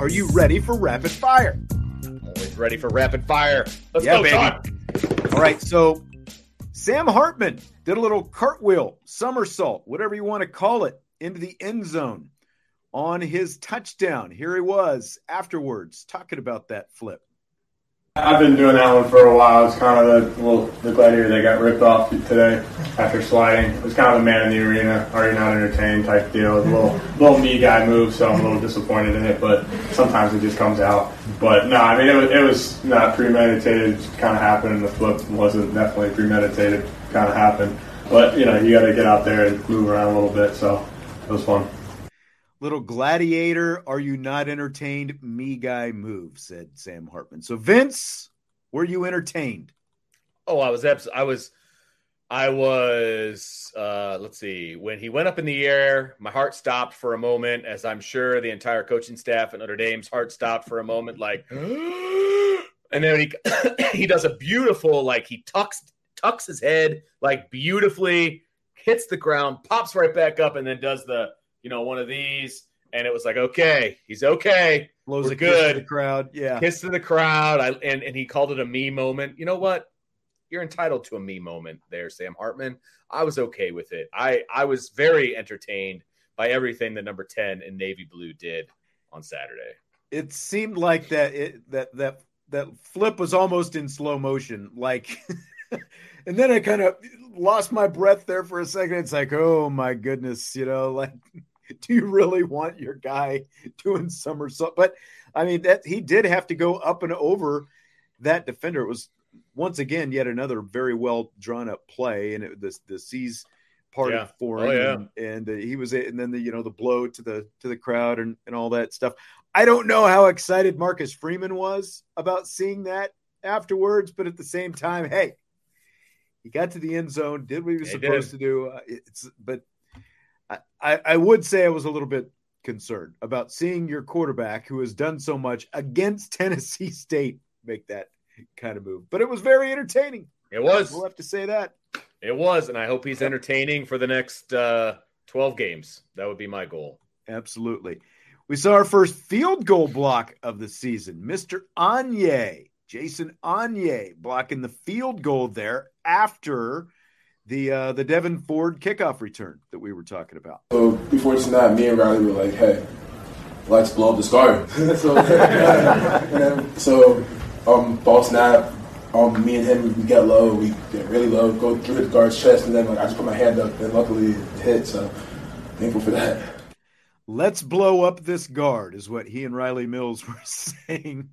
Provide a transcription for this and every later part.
Are you ready for rapid fire? Always ready for rapid fire. Let's Yeah, go, baby. Sean. All right, so Sam Hartman did a little cartwheel, somersault, whatever you want to call it, into the end zone on his touchdown. Here he was afterwards talking about that flip. I've been doing that one for a while. It's kind of the little the gladiator that got ripped off today after sliding. It was kind of the man in the arena, are you not entertained type deal. It was a little little me guy move, so I'm a little disappointed in it, but sometimes it just comes out. But no, I mean it was, it was not premeditated. It kind of happened. The flip wasn't definitely premeditated. Kind of happened. But you know you got to get out there and move around a little bit. So it was fun. Little gladiator, are you not entertained? Me guy move, said Sam Hartman. So, Vince, were you entertained? Oh, I was abs- I was I was uh let's see. When he went up in the air, my heart stopped for a moment as I'm sure the entire coaching staff at Notre Dame's heart stopped for a moment like and then he he does a beautiful like he tucks tucks his head like beautifully hits the ground, pops right back up and then does the you know one of these and it was like okay, he's okay. Blows We're a good. the crowd. Yeah. kiss to the crowd. I and, and he called it a me moment. You know what? You're entitled to a me moment there, Sam Hartman. I was okay with it. I I was very entertained by everything that number 10 in navy blue did on Saturday. It seemed like that it, that that that flip was almost in slow motion. Like and then I kind of lost my breath there for a second. It's like, oh my goodness, you know, like do you really want your guy doing somersault? But I mean that he did have to go up and over that defender. It was once again yet another very well drawn up play, and it the the C's part Yeah. for Oh, yeah. and, and uh, he was it. and then the you know the blow to the to the crowd and and all that stuff. I don't know how excited Marcus Freeman was about seeing that afterwards, but at the same time, hey, he got to the end zone, did what he was supposed did. to do. Uh, it's but I, I would say I was a little bit concerned about seeing your quarterback who has done so much against Tennessee State make that kind of move. But it was very entertaining. It was We'll have to say that. it was and I hope he's entertaining for the next uh 12 games. That would be my goal. Absolutely. We saw our first field goal block of the season. Mr. Onye, Jason Onye, blocking the field goal there after the uh, the Devyn Ford kickoff return that we were talking about. So before snap, me and Riley were like, "Hey, let's blow up the scar." so, and so um, ball snap. Um, me and him, we get low, we get really low, go through the guard's chest, and then like I just put my hand up, and luckily it hit. So thankful for that. Let's blow up this guard, is what he and Riley Mills were saying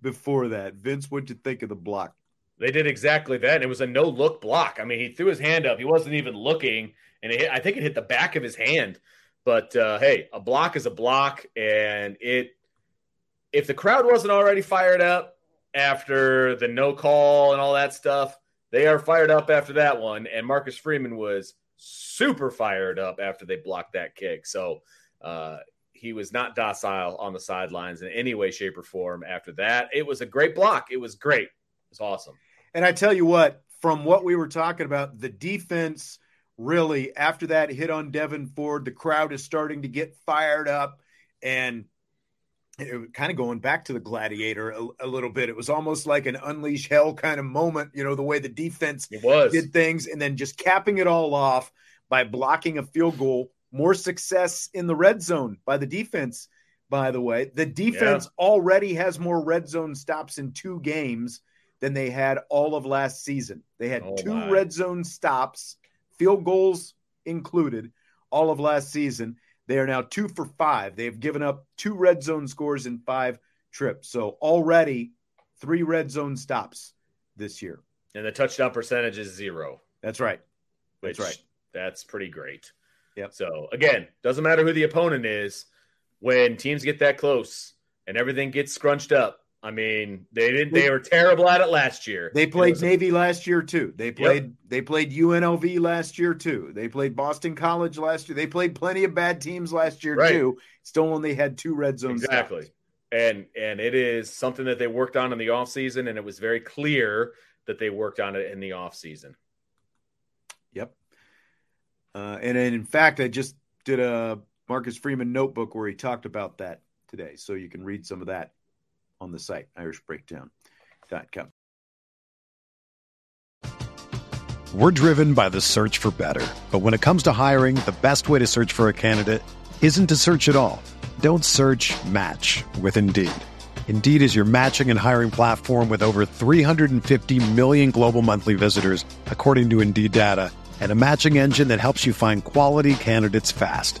before that. Vince, what'd you think of the block? They did exactly that. And it was a no look block. I mean, he threw his hand up. He wasn't even looking, and it hit, I think it hit the back of his hand. But uh, hey, a block is a block, and it. If the crowd wasn't already fired up after the no call and all that stuff, they are fired up after that one. And Marcus Freeman was super fired up after they blocked that kick. So uh, he was not docile on the sidelines in any way, shape, or form after that. It was a great block. It was great. It was awesome. And I tell you what, from what we were talking about, the defense really after that hit on Devyn Ford, the crowd is starting to get fired up and it, kind of going back to the gladiator a, a, little bit. It was almost like an unleash hell kind of moment, you know, the way the defense did things and then just capping it all off by blocking a field goal. More success in the red zone by the defense, by the way. The defense yeah. already has more red zone stops in two games than they had all of last season. They had oh two my. red zone stops, field goals included, all of last season. They are now two for five. They have given up two red zone scores in five trips. So already three red zone stops this year. And the touchdown percentage is zero. That's right. That's right. That's pretty great. Yeah. So again, doesn't matter who the opponent is, when teams get that close and everything gets scrunched up, I mean, they didn't. They were terrible at it last year. They played Navy a, last year too. They played. Yep. They played UNLV last year too. They played Boston College last year. They played plenty of bad teams last year right. too. Still only had two red zone. Exactly. Stops. And and it is something that they worked on in the off season, and it was very clear that they worked on it in the off season. Yep. Uh, and in fact, I just did a Marcus Freeman notebook where he talked about that today, so you can read some of that on the site, irishbreakdown.com. We're driven by the search for better. But when it comes to hiring, the best way to search for a candidate isn't to search at all. Don't search match with Indeed. Indeed is your matching and hiring platform with over 350 million global monthly visitors, according to Indeed data, and a matching engine that helps you find quality candidates fast.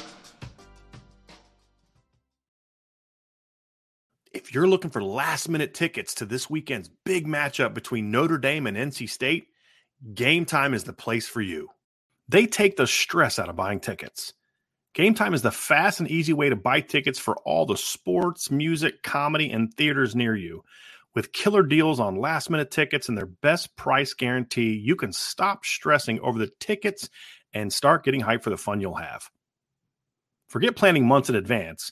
If you're looking for last minute tickets to this weekend's big matchup between Notre Dame and NC State, Game Time is the place for you. They take the stress out of buying tickets. Game Time is the fast and easy way to buy tickets for all the sports, music, comedy, and theaters near you. With killer deals on last minute tickets and their best price guarantee, you can stop stressing over the tickets and start getting hyped for the fun you'll have. Forget planning months in advance.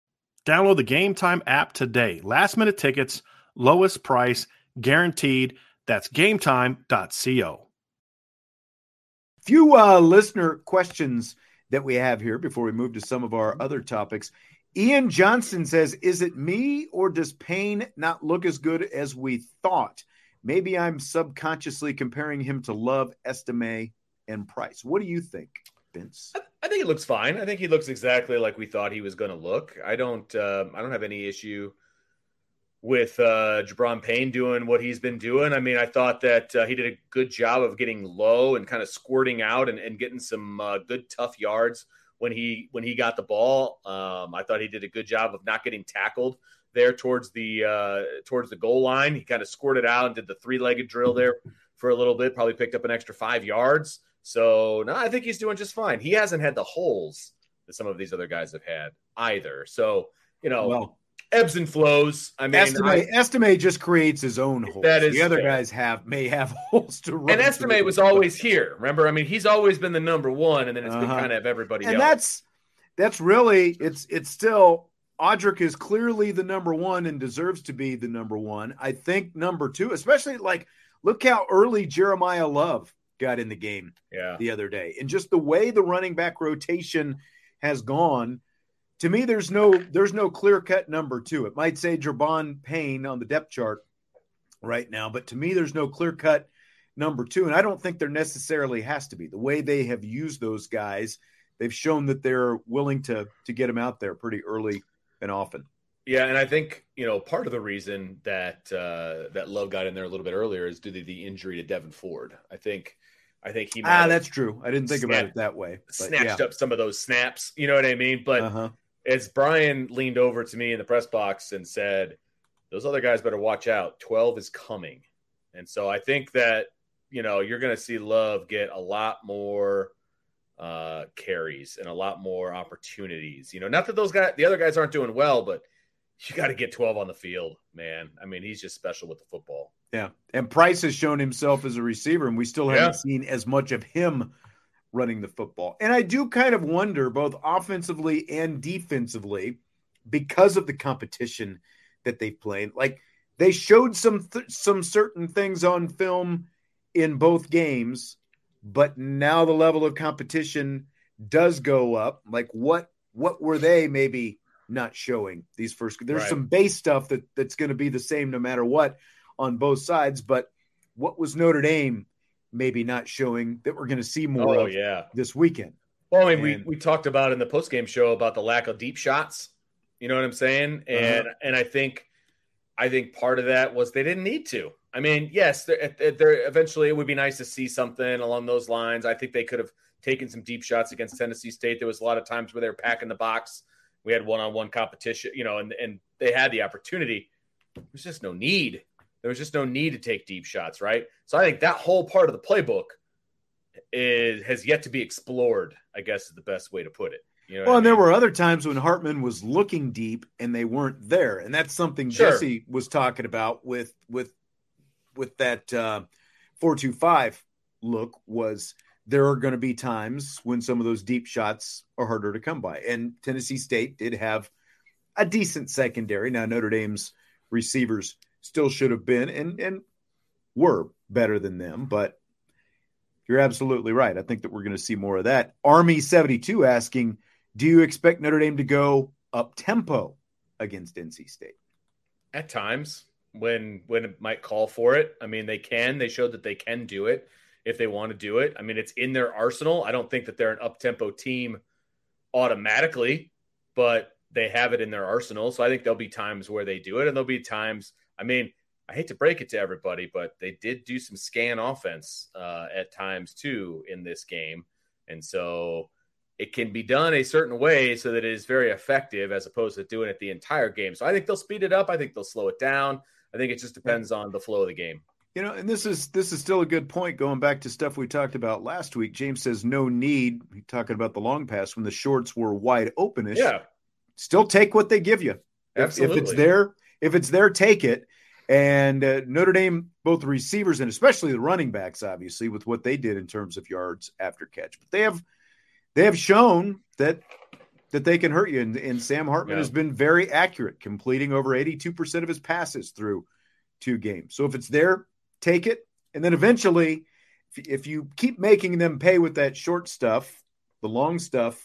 Download the Game Time app today. Last minute tickets, lowest price, guaranteed. That's gametime.co. Few uh, listener questions that we have here before we move to some of our other topics. Ian Johnson says, Is it me or does Payne not look as good as we thought? Maybe I'm subconsciously comparing him to Love, Estime, and Price. What do you think? Vince? I, think he looks fine. I think he looks exactly like we thought he was going to look. I don't. Uh, I don't have any issue with uh, Gi'Bran Payne doing what he's been doing. I mean, I thought that uh, he did a good job of getting low and kind of squirting out and, and getting some uh, good tough yards when he when he got the ball. Um, I thought he did a good job of not getting tackled there towards the uh, towards the goal line. He kind of squirted out and did the three legged drill there for a little bit. Probably picked up an extra five yards So no, I think he's doing just fine. He hasn't had the holes that some of these other guys have had either. So you know, Well, ebbs and flows. I mean, Estime, I- Estime just creates his own holes. That is the other fair. guys have may have holes to run. and. Estime was always here. Remember, I mean, he's always been the number one, and then it's Uh-huh. kind of everybody and else. that's that's really it's it's still Audric is clearly the number one and deserves to be the number one. I think number two, especially like look how early Jeremiyah Love got in the game yeah, the other day, and just the way the running back rotation has gone. To me, there's no there's no clear cut number two. It might say Gi'Bran Payne on the depth chart right now, but to me, there's no clear cut number two, and I don't think there necessarily has to be. The way they have used those guys, they've shown that they're willing to to get them out there pretty early and often. yeah, and I think you know part of the reason that uh, that Love got in there a little bit earlier is due to the injury to Devyn Ford. I think, I think he might Ah, have that's true. I didn't think about it that way. Snatched yeah. up some of those snaps. You know what I mean? But Uh-huh. as Brian leaned over to me in the press box and said, "Those other guys better watch out. Twelve is coming," and so I think that you know you're going to see Love get a lot more uh, carries and a lot more opportunities. You know, not that those guys, the other guys aren't doing well, but you got to get twelve on the field, man. I mean, he's just special with the football. Yeah. And Price has shown himself as a receiver, and we still haven't seen as much of him running the football. And I do kind of wonder, both offensively and defensively, because of the competition that they've played. Like they showed some th- some certain things on film in both games, but now the level of competition does go up. Like what what were they maybe not showing these first? There's Right. some base stuff that that's going to be the same no matter what on both sides, but what was Notre Dame maybe not showing that we're going to see more Oh of yeah. this weekend? Well, I mean, And- we, we talked about in the post game show about the lack of deep shots. You know what I'm saying? Uh-huh. And and I think I think part of that was they didn't need to. I mean, yes, there, there eventually it would be nice to see something along those lines. I think they could have taken some deep shots against Tennessee State. There was a lot of times where they were packing the box. We had one on one competition, you know, and and they had the opportunity. There's just no need. There was just no need to take deep shots, right? So I think that whole part of the playbook is has yet to be explored. I guess is the best way to put it. You know, Well, I and there were other times when Hartman was looking deep and they weren't there, and that's something Sure. Jesse was talking about with with with that uh, four two five look. Was there are going to be times when some of those deep shots are harder to come by, and Tennessee State did have a decent secondary. Now Notre Dame's receivers still should have been and and were better than them, but you're absolutely right. I think that we're going to see more of that. Army 72 asking, do you expect Notre Dame to go up tempo against NC State? at times when when it might call for it. I mean, they can. They showed that they can do it if they want to do it. I mean, it's in their arsenal. I don't think that they're an up tempo team automatically, but they have it in their arsenal. So I think there'll be times where they do it, and there'll be times. I mean, I hate to break it to everybody, but they did do some scan offense uh, at times too in this game, and so it can be done a certain way so that it is very effective as opposed to doing it the entire game. So I think they'll speed it up. I think they'll slow it down. I think it just depends on the flow of the game. You know, and this is this is still a good point going back to stuff we talked about last week. James says no need. Talking about the long pass when the shorts were wide openish. Yeah, Still take what they give you. If, absolutely. if it's there, if it's there, take it. And uh, Notre Dame, both the receivers and especially the running backs, obviously, with what they did in terms of yards after catch, but they have they have shown that that they can hurt you. And, and Sam Hartman Yeah. has been very accurate, completing over eighty two percent of his passes through two games. So if it's there, take it. And then mm-hmm. eventually, if, you keep making them pay with that short stuff, the long stuff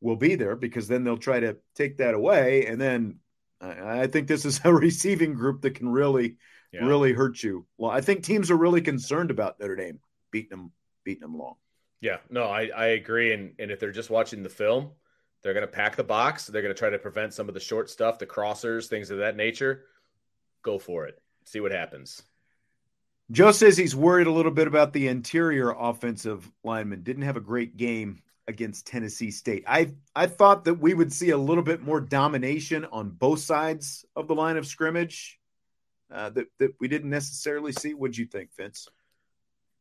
will be there because then they'll try to take that away. And then I, I think this is a receiving group that can really, Yeah. really hurt you. Well, I think teams are really concerned about Notre Dame beating them, beating them long. Yeah, no, I, I agree. And and if they're just watching the film, they're going to pack the box. They're going to try to prevent some of the short stuff, the crossers, things of that nature. Go for it. See what happens. Joe says he's worried a little bit about the interior offensive lineman. Didn't have a great game against Tennessee State. I I thought that we would see a little bit more domination on both sides of the line of scrimmage uh, that that we didn't necessarily see. What'd you think, Vince?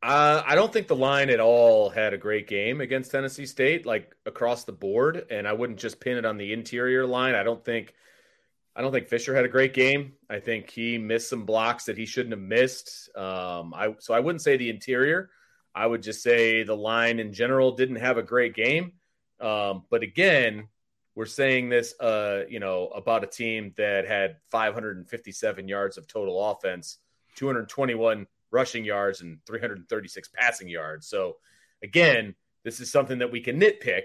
Uh, I don't think the line at all had a great game against Tennessee State, like across the board. And I wouldn't just pin it on the interior line. I don't think, I don't think Fisher had a great game. I think he missed some blocks that he shouldn't have missed. Um, I so I wouldn't say the interior. I would just say the line in general didn't have a great game. Um, but again, we're saying this, uh, you know, about a team that had 557 yards of total offense, 221 rushing yards, and 336 passing yards. So, again, this is something that we can nitpick,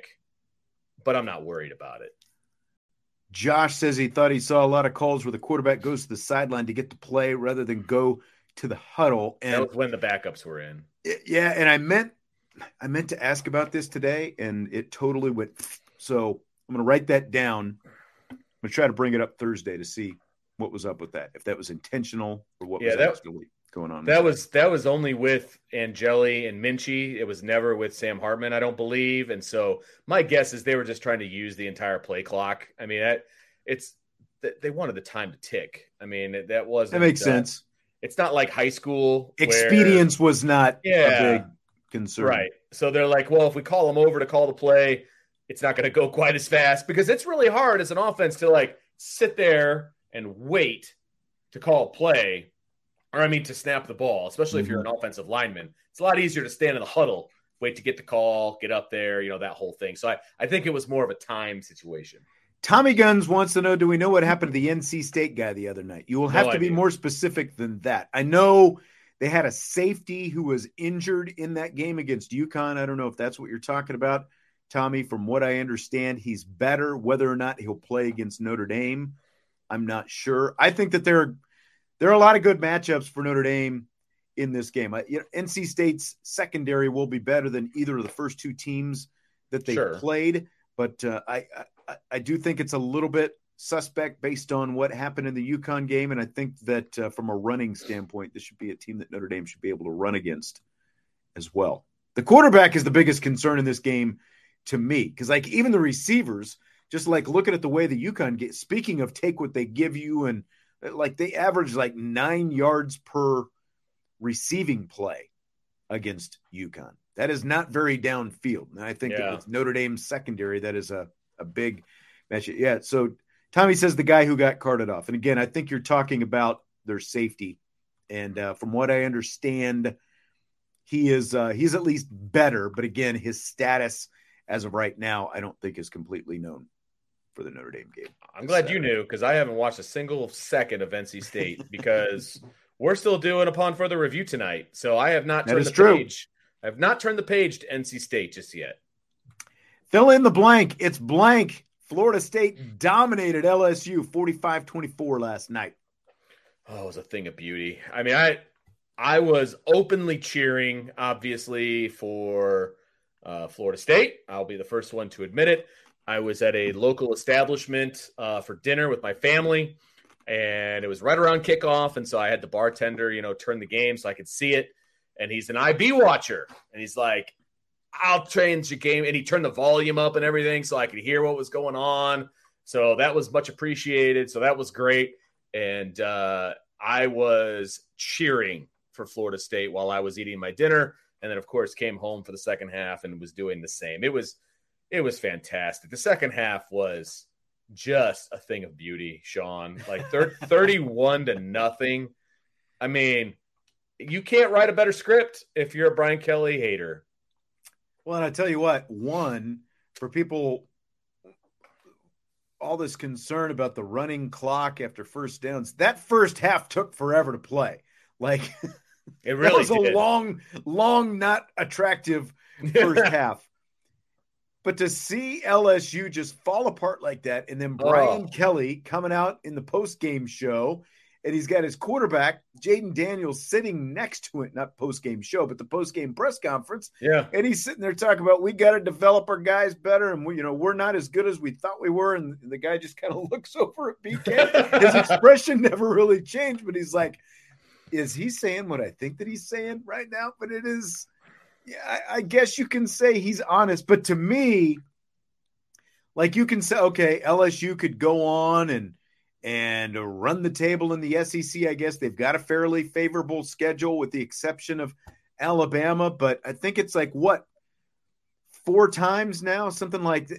but I'm not worried about it. Josh says he thought he saw a lot of calls where the quarterback goes to the sideline to get the play rather than go to the huddle. And that was when the backups were in. Yeah, and I meant I meant to ask about this today, and it totally went. So I'm going to write that down. I'm going to try to bring it up Thursday to see what was up with that, if that was intentional or what yeah, was that, actually going on. That was that was only with Angeli and Minchey. It was never with Sam Hartman, I don't believe. And so my guess is they were just trying to use the entire play clock. I mean, that, it's they wanted the time to tick. I mean, that was that makes uh, sense. It's not like high school. Expedience where, was not yeah, a big concern, right? So they're like, well, if we call them over to call the play, it's not going to go quite as fast because it's really hard as an offense to like sit there and wait to call a play, or I mean to snap the ball, especially mm-hmm. if you're an mm-hmm. offensive lineman. It's a lot easier to stand in the huddle, wait to get the call, get up there, you know, that whole thing. So I, I think it was more of a time situation. Tommy Guns wants to know Do we know what happened to the NC State guy the other night? You will have no to idea. be more specific than that. I know they had a safety who was injured in that game against UConn. I don't know if that's what you're talking about. Tommy, from what I understand, he's better. Whether or not he'll play against Notre Dame, I'm not sure. I think that there, there are a lot of good matchups for Notre Dame in this game. I, you know, NC State's secondary will be better than either of the first two teams that they sure. played, but uh, I, I, I do think it's a little bit suspect based on what happened in the UConn game, and I think that uh, from a running standpoint, this should be a team that Notre Dame should be able to run against as well. The quarterback is the biggest concern in this game to me because like even the receivers just like looking at the way the UConn get speaking of take what they give you and uh, like they average like nine yards per receiving play against UConn. That is not very downfield. And I think yeah. with Notre Dame's secondary, that is a, a big match. Yeah. So Tommy says the guy who got carted off. And again, I think you're talking about their safety. And uh, from what I understand, he is uh, he's at least better. But again, his status as of right now, I don't think is completely known for the Notre Dame game. I'm glad Saturday. you knew because I haven't watched a single second of NC State because we're still doing upon further review tonight. So I have not turned the true. page. I have not turned the page to NC State just yet. Fill in the blank. It's blank. Florida State dominated LSU 45 24 last night. Oh, it was a thing of beauty. I mean, I I was openly cheering, obviously, for uh, Florida State. I'll be the first one to admit it. I was at a local establishment uh, for dinner with my family, and it was right around kickoff. And so I had the bartender, you know, turn the game so I could see it. And he's an IB watcher, and he's like, "I'll change the game," and he turned the volume up and everything so I could hear what was going on. So that was much appreciated. So that was great, and uh, I was cheering for Florida State while I was eating my dinner and then of course came home for the second half and was doing the same. It was it was fantastic. The second half was just a thing of beauty, Sean. Like 31 to nothing. I mean, you can't write a better script if you're a Brian Kelly hater. Well, and I tell you what, one for people all this concern about the running clock after first downs. That first half took forever to play. Like It really that was did. a long, long, not attractive first half. But to see LSU just fall apart like that, and then oh. Brian oh. Kelly coming out in the post game show, and he's got his quarterback, Jayden Daniels, sitting next to it, not post game show, but the post game press conference. Yeah. And he's sitting there talking about we got to develop our guys better, and we, you know, we're not as good as we thought we were. And the guy just kind of looks over at BK. his expression never really changed, but he's like, is he saying what I think that he's saying right now? But it is, I, I guess you can say he's honest. But to me, like you can say, okay, LSU could go on and and run the table in the SEC. I guess they've got a fairly favorable schedule, with the exception of Alabama, but I think it's like what four times now, something like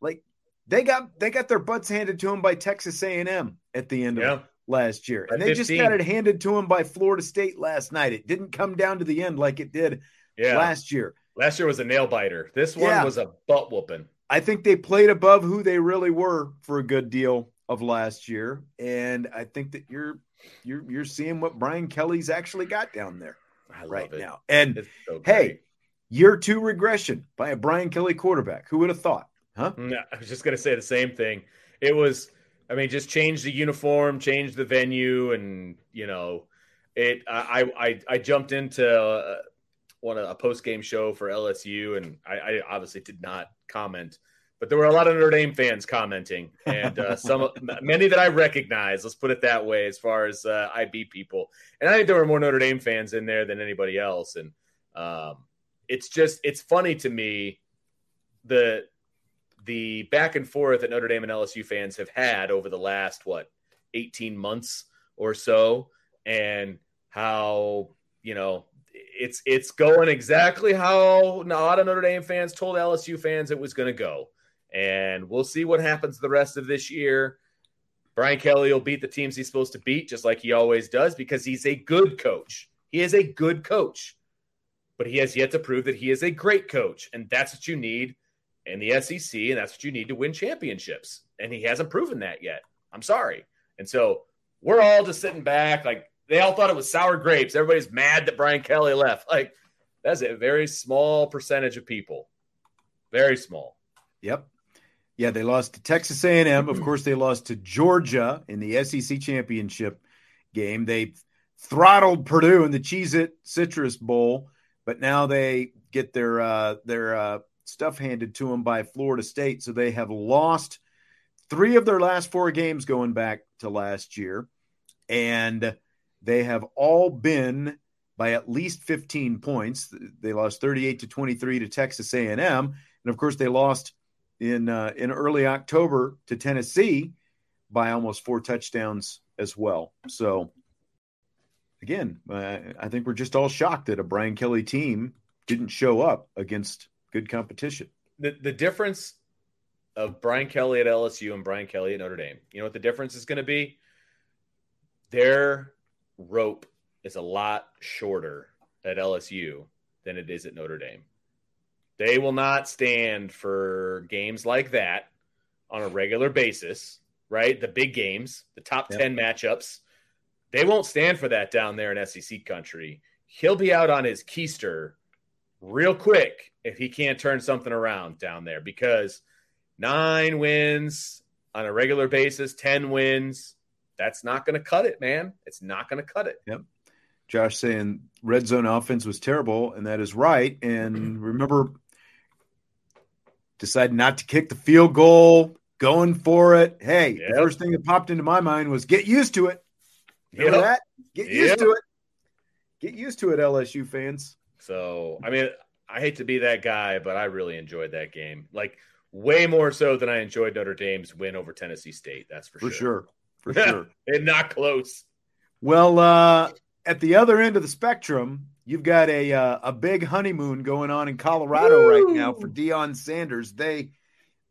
like they got they got their butts handed to them by Texas A&M at the end yeah. of last year, and they 15. just got it handed to them by Florida State last night. It didn't come down to the end like it did yeah. last year. Last year was a nail biter. This one yeah. was a butt whooping. I think they played above who they really were for a good deal of last year, and I think that you're you're you're seeing what Brian Kelly's actually got down there right it. now. And so hey, year two regression by a Brian Kelly quarterback. Who would have thought? Huh? No, I was just gonna say the same thing. It was, I mean, just change the uniform, change the venue, and you know, it. I I I jumped into uh, one a post game show for LSU, and I, I obviously did not comment but there were a lot of Notre Dame fans commenting, and uh, some many that I recognize. Let's put it that way, as far as uh, IB people, and I think there were more Notre Dame fans in there than anybody else, and um, it's just it's funny to me the the back and forth that Notre Dame and LSU fans have had over the last what eighteen months or so, and how you know it's it's going exactly how a lot of Notre Dame fans told LSU fans it was going to go and we'll see what happens the rest of this year. Brian Kelly will beat the teams he's supposed to beat, just like he always does, because he's a good coach. He is a good coach, but he has yet to prove that he is a great coach. And that's what you need in the SEC, and that's what you need to win championships. And he hasn't proven that yet. I'm sorry. And so we're all just sitting back, like they all thought it was sour grapes. Everybody's mad that Brian Kelly left. Like that's a very small percentage of people. Very small. Yep. Yeah, they lost to Texas A&M. Of course, they lost to Georgia in the SEC championship game. They throttled Purdue in the Cheez-It Citrus Bowl, but now they get their uh, their uh, stuff handed to them by Florida State. So they have lost three of their last four games going back to last year, and they have all been by at least 15 points. They lost 38 to 23 to Texas A&M, and of course they lost in uh, in early October to Tennessee by almost four touchdowns as well. So again, uh, I think we're just all shocked that a Brian Kelly team didn't show up against good competition. The the difference of Brian Kelly at LSU and Brian Kelly at Notre Dame. You know what the difference is going to be? Their rope is a lot shorter at LSU than it is at Notre Dame. They will not stand for games like that on a regular basis, right? The big games, the top yep. 10 matchups. They won't stand for that down there in SEC country. He'll be out on his keister real quick if he can't turn something around down there because nine wins on a regular basis, 10 wins, that's not going to cut it, man. It's not going to cut it. Yep. Josh saying red zone offense was terrible, and that is right. And remember, decided not to kick the field goal, going for it. Hey, yep. the first thing that popped into my mind was get used to it. Yep. that? Get used to it. Get used to it, LSU fans. So, I mean, I hate to be that guy, but I really enjoyed that game. Like way more so than I enjoyed Notre Dame's win over Tennessee State. That's for, for sure. For sure. For sure. and not close. Well, uh, at the other end of the spectrum, You've got a uh, a big honeymoon going on in Colorado Woo! right now for Deion Sanders. They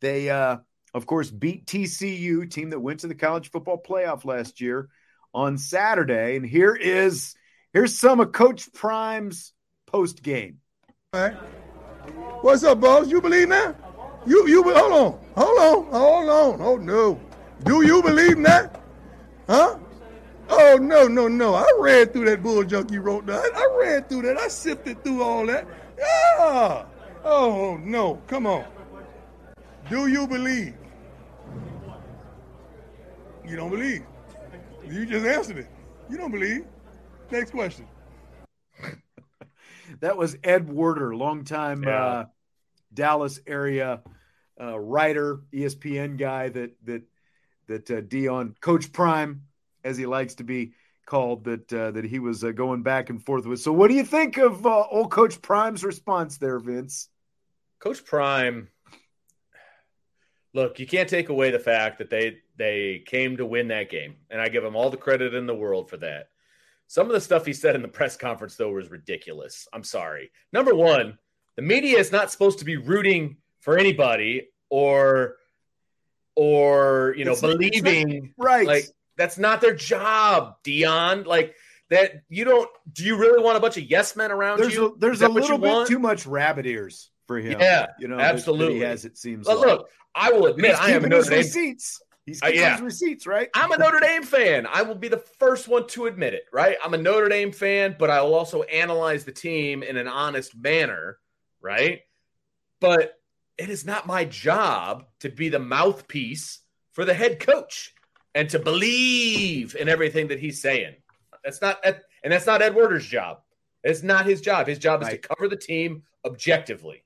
they uh, of course beat TCU, team that went to the college football playoff last year on Saturday. And here is here's some of Coach Prime's post game. All right. What's up, boss? You believe that? You you hold on, hold on, hold on, oh no. Do you believe that? Huh? Oh no, no, no! I read through that bull junk you wrote down. I read through that. I sifted through all that. Yeah. Oh no! Come on. Do you believe? You don't believe. You just answered it. You don't believe. Next question. that was Ed Werder, longtime yeah. uh, Dallas area uh, writer, ESPN guy that that that uh, Deion, Coach Prime as he likes to be called, that uh, that he was uh, going back and forth with. So, what do you think of uh, old Coach Prime's response there, Vince? Coach Prime, look, you can't take away the fact that they they came to win that game, and I give him all the credit in the world for that. Some of the stuff he said in the press conference, though, was ridiculous. I'm sorry. Number one, the media is not supposed to be rooting for anybody or or you know It's it's not- believing Right. like that's not their job, Deion. Like that you don't do you really want a bunch of yes men around there's you? a, there's a little bit want? too much rabbit ears for him. Yeah, you know, absolutely. he has. It seems. But like. look, I will admit he's I am a keeping Notre Dame receipts. He's Uh, yeah. his receipts, right? I'm a Notre Dame fan. I will be the first one to admit it, right? I'm a Notre Dame fan, but I will also analyze the team in an honest manner, right? But it is not my job to be the mouthpiece for the head coach and to believe in everything that he's saying. That's not and that's not Ed Werder's job. It's not his job. His job is Right. to cover the team objectively.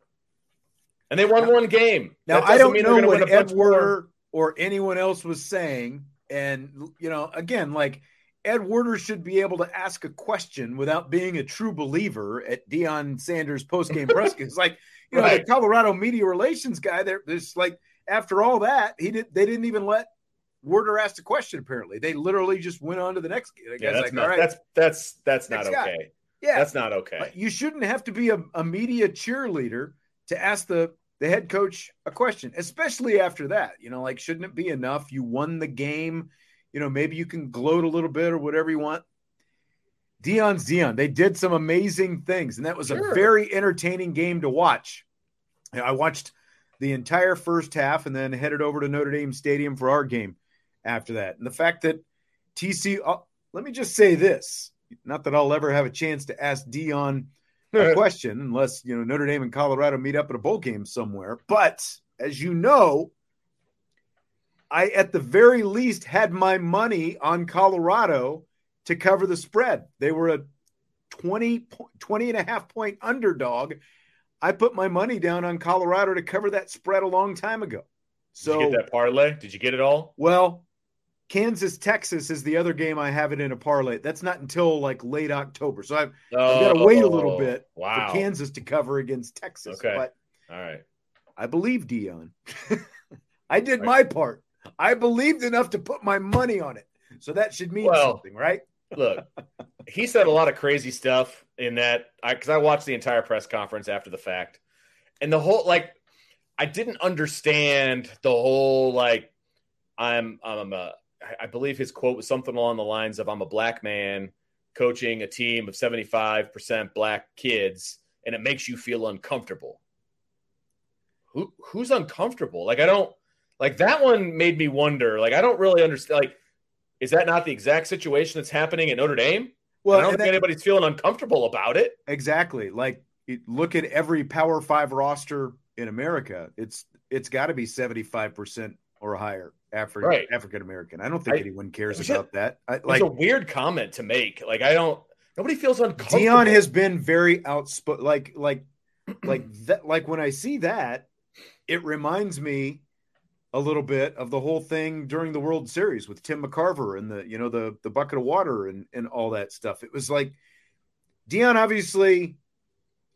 And they won one game. Now I don't mean know what Ed. Werder or anyone else was saying, and you know, again, like Ed Werder should be able to ask a question without being a true believer at Deion Sanders post game press. It's like you know, Right. the Colorado media relations guy. There, there's like after all that, he did. They didn't even let Werder ask a question. Apparently, they literally just went on to the next. The Yeah, that's like, not, all right, that's that's that's not guy. okay. yeah, That's not okay. but you shouldn't have to be a, a media cheerleader to ask the the head coach a question, especially after that. You know, like shouldn't it be enough? You won the game. You know, maybe you can gloat a little bit or whatever you want. Deion's Deion. They did some amazing things, and that was Sure. a very entertaining game to watch. I watched the entire first half and then headed over to Notre Dame Stadium for our game after that. And the fact that TC, uh, let me just say this: not that I'll ever have a chance to ask Deion a question unless you know Notre Dame and Colorado meet up at a bowl game somewhere. But as you know, I at the very least had my money on Colorado to cover the spread. They were a 20, 20 and a half point underdog. I put my money down on Colorado to cover that spread a long time ago. Did So you get that parlay? Did you get it all? well, Kansas Texas is the other game I have it in a parlay. That's not until like late October. So I've, I've got to wait a little bit Oh, Wow. for Kansas to cover against Texas. Okay. But All right. I believe Deion. I did Right. my part. I believed enough to put my money on it. So that should mean Well, something, right? Look, he said a lot of crazy stuff in that I because I watched the entire press conference after the fact, and the whole like I didn't understand the whole like I'm I'm a I- I believe his quote was something along the lines of I'm a black man coaching a team of 75% black kids and it makes you feel uncomfortable. Who who's uncomfortable? Like I don't like that one made me wonder. Like I don't really understand like is that not the exact situation that's happening at Notre Dame? Well, I don't think that- anybody's feeling uncomfortable about it. exactly. Like look at every Power Five roster in America. It's it's got to be seventy five percent or higher African Right. African American. I don't think I- anyone cares about that. I, It's like a weird comment to make. Like I don't. Nobody feels uncomfortable. Deion has been very outspoken. Like like like that. Like when I see that, it reminds me a little bit of the whole thing during the World Series with Tim McCarver and the you know the the bucket of water and and all that stuff. It was like Deion obviously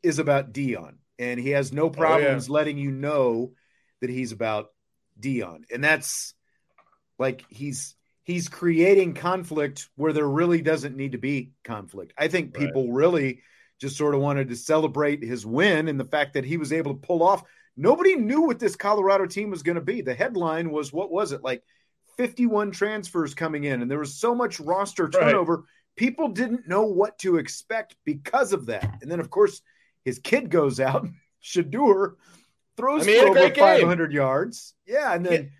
is about Deion, and he has no oh, problems letting you know that he's about Deion, and that's like he's he's creating conflict where there really doesn't need to be conflict. I think Right. people really just sort of wanted to celebrate his win and the fact that he was able to pull off. Nobody knew what this Colorado team was going to be. The headline was what was it like 51 transfers coming in and there was so much roster Right. turnover. People didn't know what to expect because of that. And then of course his kid goes out, Shedeur throws I mean, for over great game. 500 yards. Yeah, and then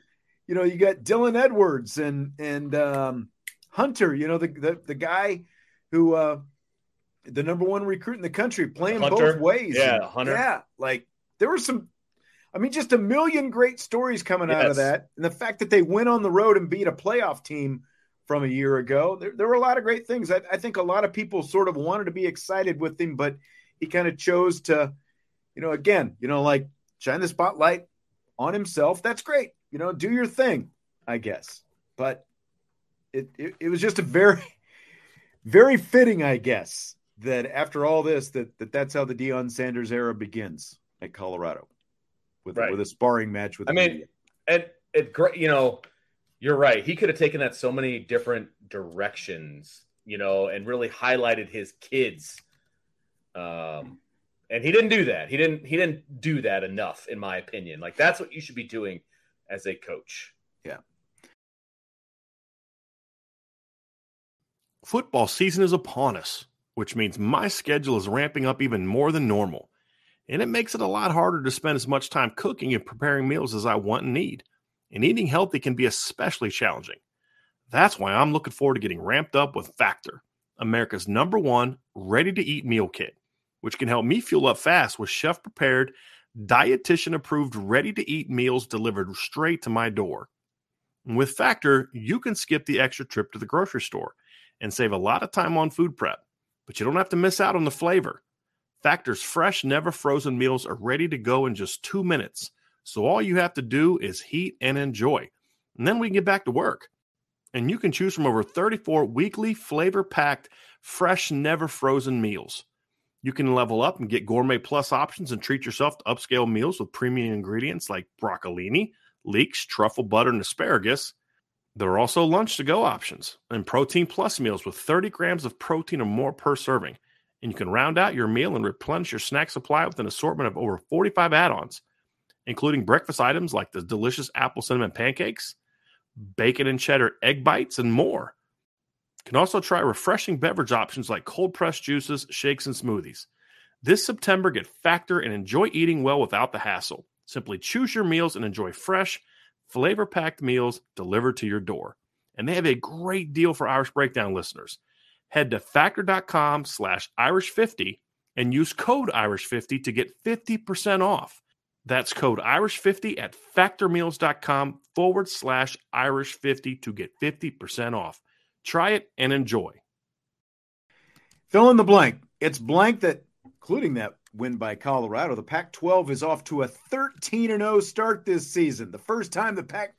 you know you got Dylan Edwards and and um, Hunter. You know the the, the guy who uh, the number one recruit in the country playing Hunter? both ways. Yeah, And, Hunter. Yeah, like there were some. I mean, just a million great stories coming out of that, and the fact that they went on the road and beat a playoff team from a year ago. There, there were a lot of great things. I, I think a lot of people sort of wanted to be excited with him, but he kind of chose to, you know, again, you know, like shine the spotlight on himself. That's great. You know, do your thing, I guess. But it, it, it was just a very, very fitting, I guess, that after all this, that, that that's how the Deion Sanders era begins at Colorado with, Right. with a sparring match with I mean, media. and it great. You know, you're right. He could have taken that so many different directions you know, and really highlighted his kids. Um, and he didn't do that. He didn't. He didn't do that enough, in my opinion. Like that's what you should be doing as a coach. Yeah. Football season is upon us, which means my schedule is ramping up even more than normal. And it makes it a lot harder to spend as much time cooking and preparing meals as I want and need. And eating healthy can be especially challenging. That's why I'm looking forward to getting ramped up with Factor, America's number one ready to eat meal kit, which can help me fuel up fast with chef prepared, dietitian approved, ready to eat meals delivered straight to my door. And with Factor, you can skip the extra trip to the grocery store and save a lot of time on food prep, but you don't have to miss out on the flavor. Factor's fresh, never frozen meals are ready to go in just two minutes. So all you have to do is heat and enjoy. And then we can get back to work and you can choose from over 34 weekly flavor packed, fresh, never frozen meals. You can level up and get gourmet plus options and treat yourself to upscale meals with premium ingredients like broccolini, leeks, truffle butter, and asparagus. There are also lunch to go options and protein plus meals with 30 grams of protein or more per serving. And you can round out your meal and replenish your snack supply with an assortment of over 45 add ons, including breakfast items like the delicious apple cinnamon pancakes bacon and cheddar egg bites, and more. You can also try refreshing beverage options like cold pressed juices, shakes, and smoothies. This September, get Factor and enjoy eating well without the hassle. Simply choose your meals and enjoy fresh, flavor packed meals delivered to your door. And they have a great deal for Irish Breakdown listeners. Head to factor.com slash Irish50 and use code Irish50 to get 50% off. That's code Irish50 at factormeals.com forward slash Irish50 to get 50% off. Try it and enjoy. Fill in the blank. It's blank that, including that win by Colorado, the Pac 12 is off to a 13 and 0 start this season. The first time the Pac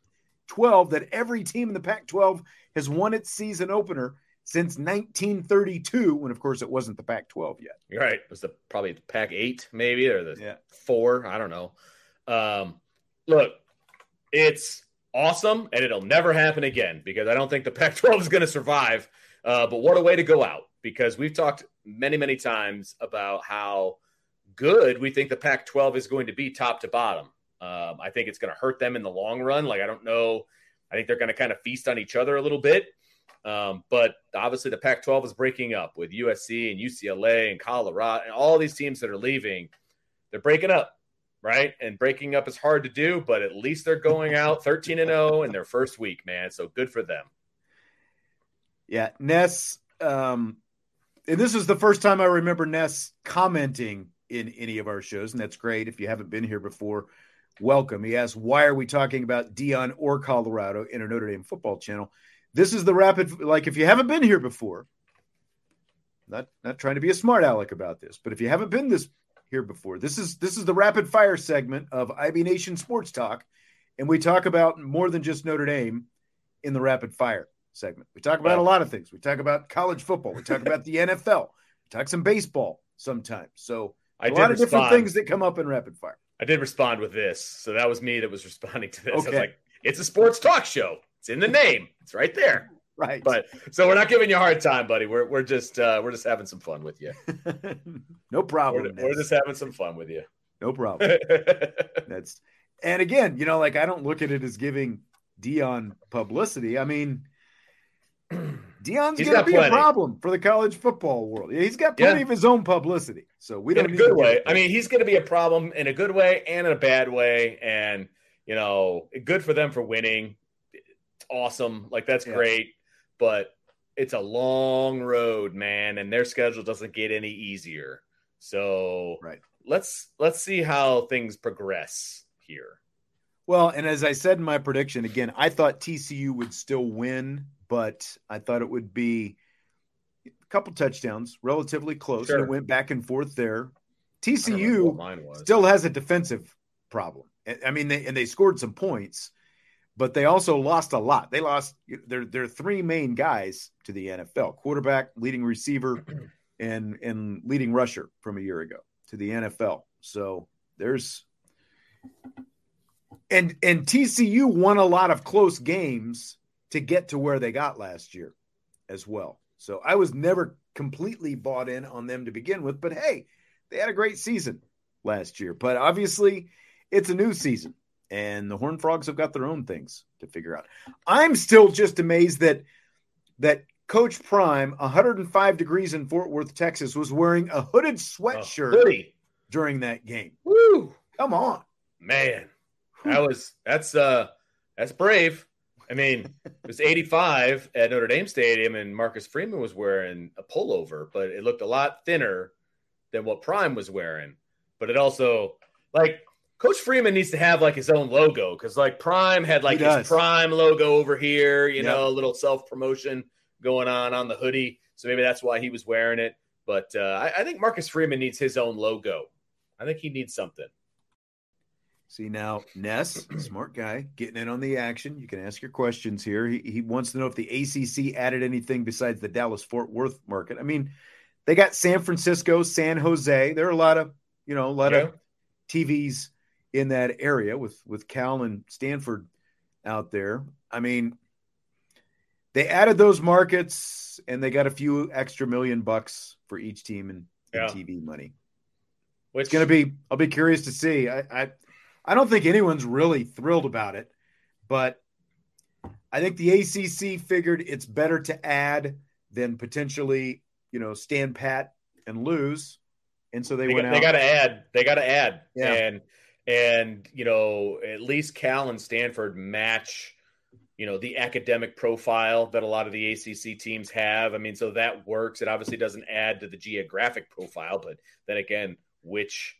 12 that every team in the Pac 12 has won its season opener since 1932, when of course it wasn't the Pac-12 yet. You're right. It was the probably the Pac-8 maybe or the yeah. four. I don't know. Um, look, it's awesome, and it'll never happen again because I don't think the Pac-12 is going to survive. Uh, but what a way to go out! Because we've talked many, many times about how good we think the Pac-12 is going to be, top to bottom. Um, I think it's going to hurt them in the long run. Like I don't know. I think they're going to kind of feast on each other a little bit. Um, but obviously, the Pac 12 is breaking up with USC and UCLA and Colorado and all these teams that are leaving. They're breaking up, right? And breaking up is hard to do, but at least they're going out 13 and 0 in their first week, man. So good for them. Yeah. Ness, um, and this is the first time I remember Ness commenting in any of our shows, and that's great. If you haven't been here before, welcome. He asked, Why are we talking about Deion or Colorado in a Notre Dame football channel? This is the rapid like if you haven't been here before, not not trying to be a smart aleck about this, but if you haven't been this here before, this is this is the rapid fire segment of IB Nation Sports Talk, and we talk about more than just Notre Dame in the rapid fire segment. We talk about a lot of things. We talk about college football. We talk about the NFL. We talk some baseball sometimes. So a lot of different things that come up in rapid fire. I did respond with this, so that was me that was responding to this. Okay. I was like, "It's a sports talk show." It's in the name. It's right there. Right. But so we're not giving you a hard time, buddy. We're we're just uh, we're just having some fun with you. no problem. We're, we're, just having some fun with you. No problem. That's and again, you know, like I don't look at it as giving Deion publicity. I mean, Deion's going to be plenty. a problem for the college football world. He's got plenty yeah. of his own publicity, so we don't. In a good way. I mean, he's going to be a problem in a good way and in a bad way, and you know, good for them for winning awesome. Like that's yeah. great, but it's a long road, man, and their schedule doesn't get any easier. So right. let's let's see how things progress here. Well, and as I said in my prediction, again, I thought TCU would still win, but I thought it would be a couple touchdowns, relatively close. Sure. And it went back and forth there. TCU still has a defensive problem. I mean, they and they scored some points, but they also lost a lot. They lost their their three main guys to the NFL: quarterback, leading receiver, and and leading rusher from a year ago to the NFL. So there's and and TCU won a lot of close games to get to where they got last year as well. So I was never completely bought in on them to begin with, but hey, they had a great season last year. But obviously, it's a new season, and the Horned Frogs have got their own things to figure out. I'm still just amazed that that Coach Prime, 105 degrees in Fort Worth, Texas, was wearing a hooded sweatshirt Hoodie. during that game. Woo! Come on. Man, that was that's uh that's brave. I mean, it was 85 at Notre Dame Stadium, and Marcus Freeman was wearing a pullover, but it looked a lot thinner than what Prime was wearing. But it also, like, Coach Freeman needs to have like his own logo because, like, Prime had like his. Prime logo over here, you Yep. know, a little self promotion going on on the hoodie. So maybe that's why he was wearing it. But uh, I, I think Marcus Freeman needs his own logo. I think he needs something. See now, Ness, smart guy, getting in on the action. You can ask your questions here. He, he wants to know if the ACC added anything besides the Dallas Fort Worth market. I mean, they got San Francisco, San Jose. There are a lot of you know a lot Yeah. of TVs in that area with with Cal and Stanford out there. I mean, they added those markets and they got a few extra million bucks for each team in, in TV money. Which It's going to be. I'll be curious to see. I, I, I don't think anyone's really thrilled about it, but I think the ACC figured it's better to add than potentially, you know, stand pat and lose, and so they, they, went got, out. they got to add. They got to add. Yeah. And and you know at least Cal and Stanford match. You know the academic profile that a lot of the ACC teams have. I mean, so that works. It obviously doesn't add to the geographic profile, but then again, which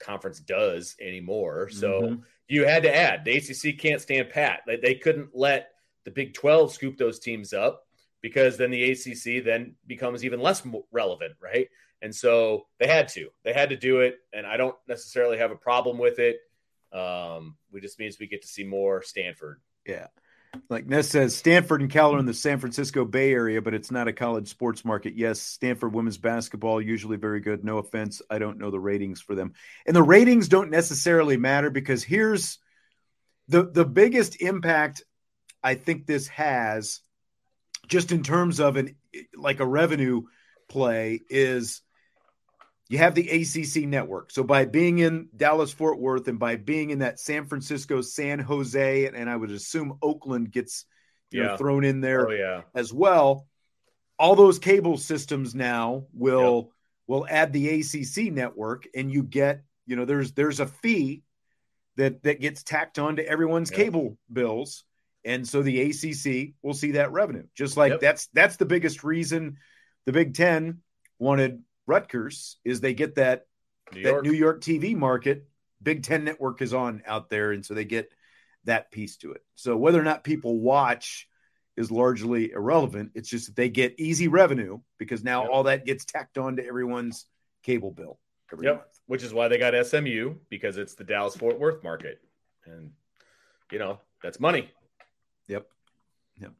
conference does anymore? So Mhm. you had to add. The ACC can't stand pat. They, they couldn't let the Big 12 scoop those teams up because then the ACC then becomes even less relevant, right? And so they had to. They had to do it, and I don't necessarily have a problem with it. Um, we just means we get to see more Stanford. Yeah. Like Ness says, Stanford and Cal are in the San Francisco Bay Area, but it's not a college sports market. Yes, Stanford women's basketball usually very good. No offense, I don't know the ratings for them, and the ratings don't necessarily matter because here's the the biggest impact I think this has, just in terms of an like a revenue play, is you have the ACC network. So by being in Dallas Fort Worth and by being in that San Francisco, San Jose, and, and I would assume Oakland gets you know, thrown in there Oh yeah, as well. All those cable systems now will will add the ACC network, and you get you know there's there's a fee that that gets tacked on to everyone's Yep. cable bills, and so the ACC will see that revenue. Just like Yep. that's that's the biggest reason the Big Ten wanted Rutgers is they get that New that York. New York TV market. Big Ten network is on out there, and so they get that piece to it. So whether or not people watch is largely irrelevant. It's just that they get easy revenue because now Yep. all that gets tacked on to everyone's cable bill every Yep. month. which is why they got SMU because it's the Dallas Fort Worth market, and you know that's money. Yep. Yep.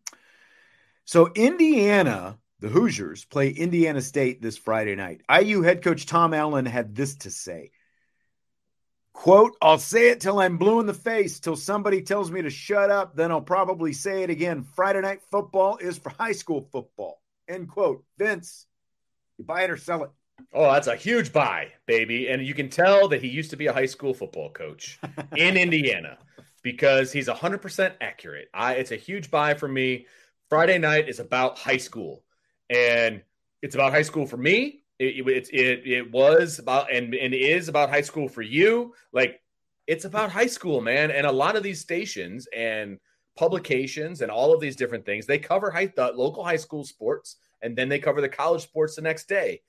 So Indiana, the Hoosiers play Indiana State this Friday night. IU head coach Tom Allen had this to say. Quote, I'll say it till I'm blue in the face, till somebody tells me to shut up, then I'll probably say it again. Friday night football is for high school football. End quote. Vince, you buy it or sell it. Oh, that's a huge buy, baby. And you can tell that he used to be a high school football coach in Indiana because he's 100% accurate. I, it's a huge buy for me. Friday night is about high school, and it's about high school for me. It, it, it, it was about and, and is about high school for you. Like, it's about high school, man. And a lot of these stations and publications and all of these different things, they cover high, the local high school sports and then they cover the college sports the next day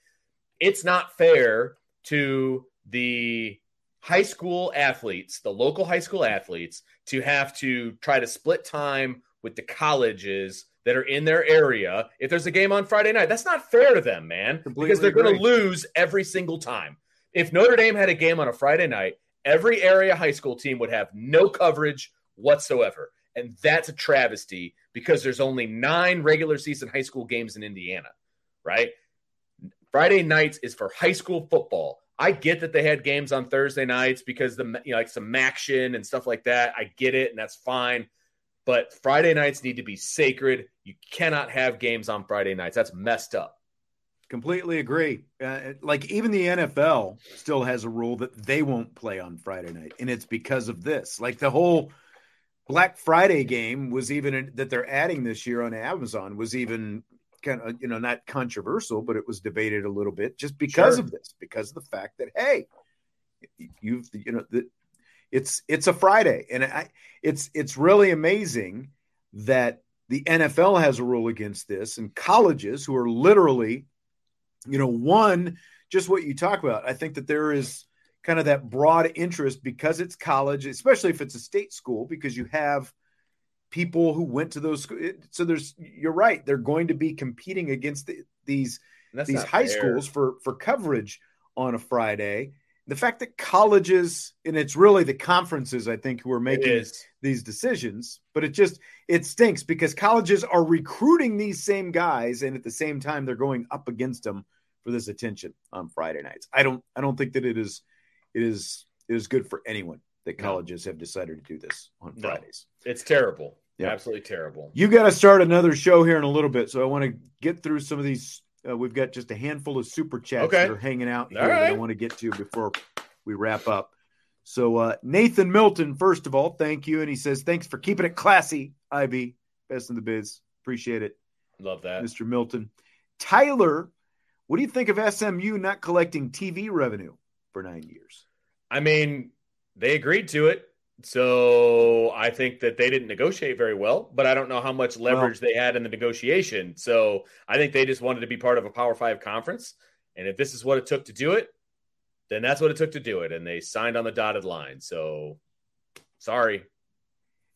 it's not fair to the high school athletes, the local high school athletes, to have to try to split time with the colleges that are in their area if there's a game on Friday night. That's not fair to them, man, Completely because they're going to lose every single time. If Notre Dame had a game on a Friday night, every area high school team would have no coverage whatsoever. And that's a travesty because there's only nine regular season high school games in Indiana, right? Friday nights is for high school football. I get that they had games on Thursday nights because the you know like some action and stuff like that. I get it, and that's fine. But Friday nights need to be sacred. You cannot have games on Friday nights. That's messed up. Completely agree. Uh, like even the NFL still has a rule that they won't play on Friday night, and it's because of this. Like the whole Black Friday game was even that they're adding this year on Amazon was even kind of you know not controversial, but it was debated a little bit just because sure. of this, because of the fact that hey, you've you know that it's it's a Friday, and I it's it's really amazing that the NFL has a rule against this, and colleges who are literally, you know, one just what you talk about. I think that there is kind of that broad interest because it's college, especially if it's a state school, because you have people who went to those so there's you're right they're going to be competing against the, these these high fair. schools for for coverage on a friday the fact that colleges and it's really the conferences i think who are making these decisions but it just it stinks because colleges are recruiting these same guys and at the same time they're going up against them for this attention on friday nights i don't i don't think that it is it is it is good for anyone that colleges no. have decided to do this on Fridays. No, it's terrible. Yeah. Absolutely terrible. You got to start another show here in a little bit. So I want to get through some of these. Uh, we've got just a handful of super chats okay. that are hanging out here that I want to get to before we wrap up. So uh, Nathan Milton, first of all, thank you. And he says, thanks for keeping it classy, IB. Best in the biz. Appreciate it. Love that. Mr. Milton. Tyler, what do you think of SMU not collecting TV revenue for nine years? I mean, they agreed to it. So I think that they didn't negotiate very well, but I don't know how much leverage well, they had in the negotiation. So I think they just wanted to be part of a Power Five conference. And if this is what it took to do it, then that's what it took to do it. And they signed on the dotted line. So sorry.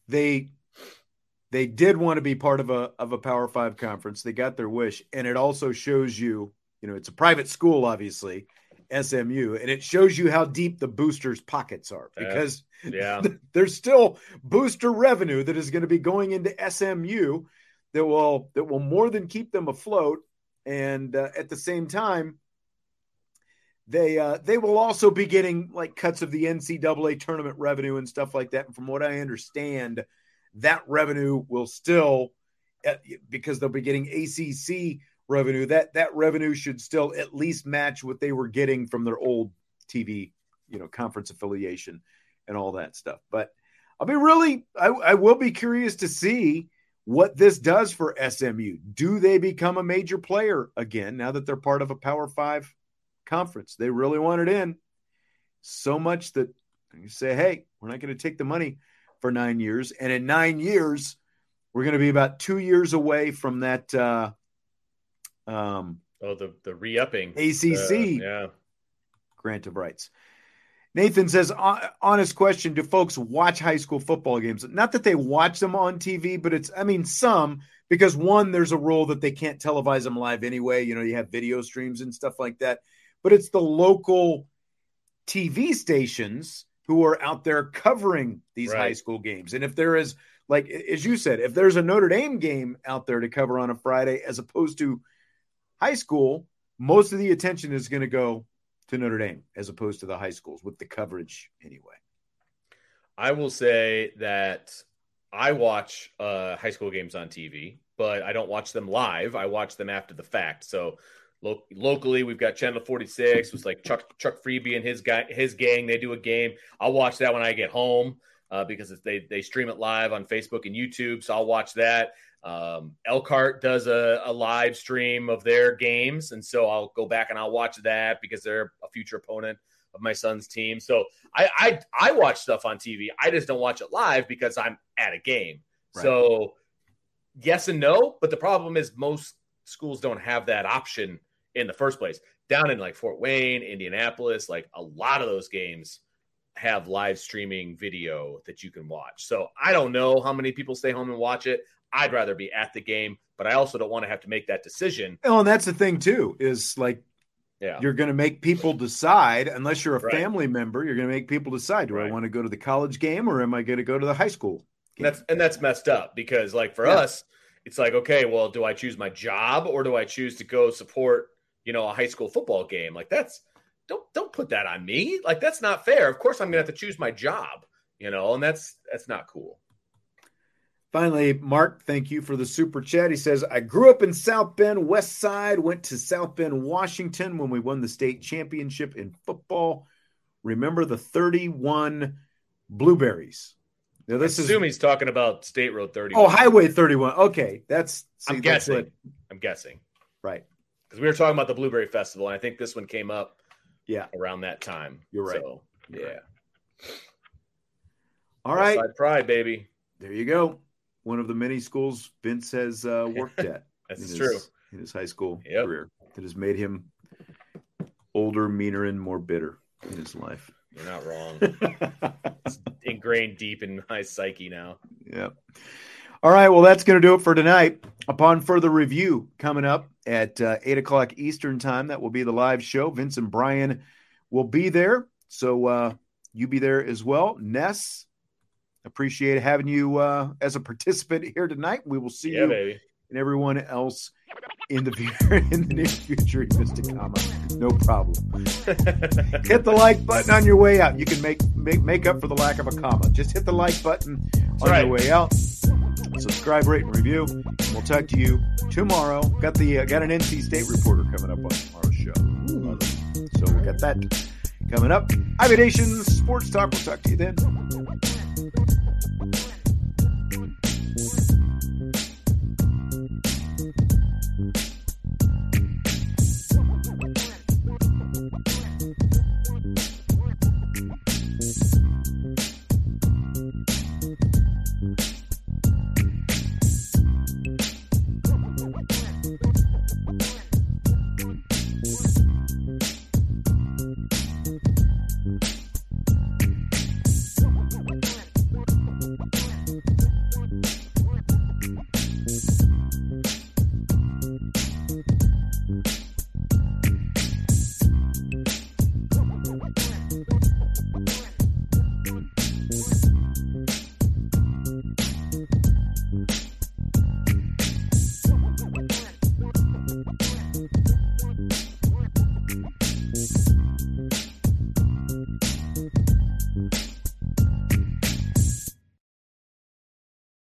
They they did want to be part of a of a Power Five conference. They got their wish. And it also shows you, you know, it's a private school, obviously. SMU, and it shows you how deep the boosters' pockets are because yeah, there's still booster revenue that is going to be going into SMU that will that will more than keep them afloat, and uh, at the same time, they uh, they will also be getting like cuts of the NCAA tournament revenue and stuff like that. And from what I understand, that revenue will still uh, because they'll be getting ACC revenue, that that revenue should still at least match what they were getting from their old TV, you know, conference affiliation and all that stuff. But I'll be really, I, I will be curious to see what this does for SMU. Do they become a major player again now that they're part of a Power Five conference? They really want it in so much that you say, hey, we're not going to take the money for nine years. And in nine years, we're going to be about two years away from that uh, um, oh, the the re-upping ACC, uh, yeah, grant of rights. Nathan says, honest question: Do folks watch high school football games? Not that they watch them on TV, but it's, I mean, some because one, there's a rule that they can't televise them live anyway. You know, you have video streams and stuff like that. But it's the local TV stations who are out there covering these right. high school games. And if there is, like as you said, if there's a Notre Dame game out there to cover on a Friday, as opposed to high school, most of the attention is going to go to Notre Dame as opposed to the high schools with the coverage anyway. I will say that I watch uh, high school games on TV, but I don't watch them live. I watch them after the fact. So lo- locally, we've got Channel 46. It's like Chuck Chuck Freeby and his guy, his gang. They do a game. I'll watch that when I get home uh, because they they stream it live on Facebook and YouTube. So I'll watch that. Um, Elkhart does a, a, live stream of their games, and so I'll go back and I'll watch that because they're a future opponent of my son's team. So I I, I watch stuff on TV. I just don't watch it live because I'm at a game. Right. So yes and no, but the problem is most schools don't have that option in the first place. Down in like Fort Wayne, Indianapolis, like a lot of those games have live streaming video that you can watch. So I don't know how many people stay home and watch it. I'd rather be at the game, but I also don't want to have to make that decision. Oh, and that's the thing too, is like yeah. You're going to make people decide, unless you're a right. family member, you're going to make people decide, do right. I want to go to the college game or am I going to go to the high school? And that's and that's messed up because like for yeah. us, it's like, okay, well, do I choose my job or do I choose to go support, you know, a high school football game? Like that's don't don't put that on me. Like that's not fair. Of course I'm going to have to choose my job, you know, and that's that's not cool. Finally, Mark, thank you for the super chat. He says, I grew up in South Bend, West Side, went to South Bend, Washington when we won the state championship in football. Remember the 31 blueberries. Now, this I assume is, he's talking about State Road 31. Oh, Highway 31. Okay. That's, see, I'm guessing. What, I'm guessing. Right. Because we were talking about the Blueberry Festival, and I think this one came up yeah around that time. You're right. So, yeah. All right. Side pride, baby. There you go. One of the many schools Vince has uh, worked at. That's in true. His, in his high school yep. career that has made him older, meaner, and more bitter in his life. You're not wrong. it's ingrained deep in my psyche now. Yep. All right. Well, that's going to do it for tonight. Upon further review coming up at uh, 8 o'clock Eastern Time, that will be the live show. Vince and Brian will be there. So uh, you be there as well. Ness, appreciate having you uh, as a participant here tonight. We will see yeah, you baby. and everyone else in the in the near future. A comma, no problem. hit the like button on your way out. You can make make make up for the lack of a comma. Just hit the like button That's on right. your way out. Subscribe, rate, and review. And we'll talk to you tomorrow. Got the uh, got an NC State reporter coming up on tomorrow's show. So we got that coming up. IB Nation Sports Talk. We'll talk to you then.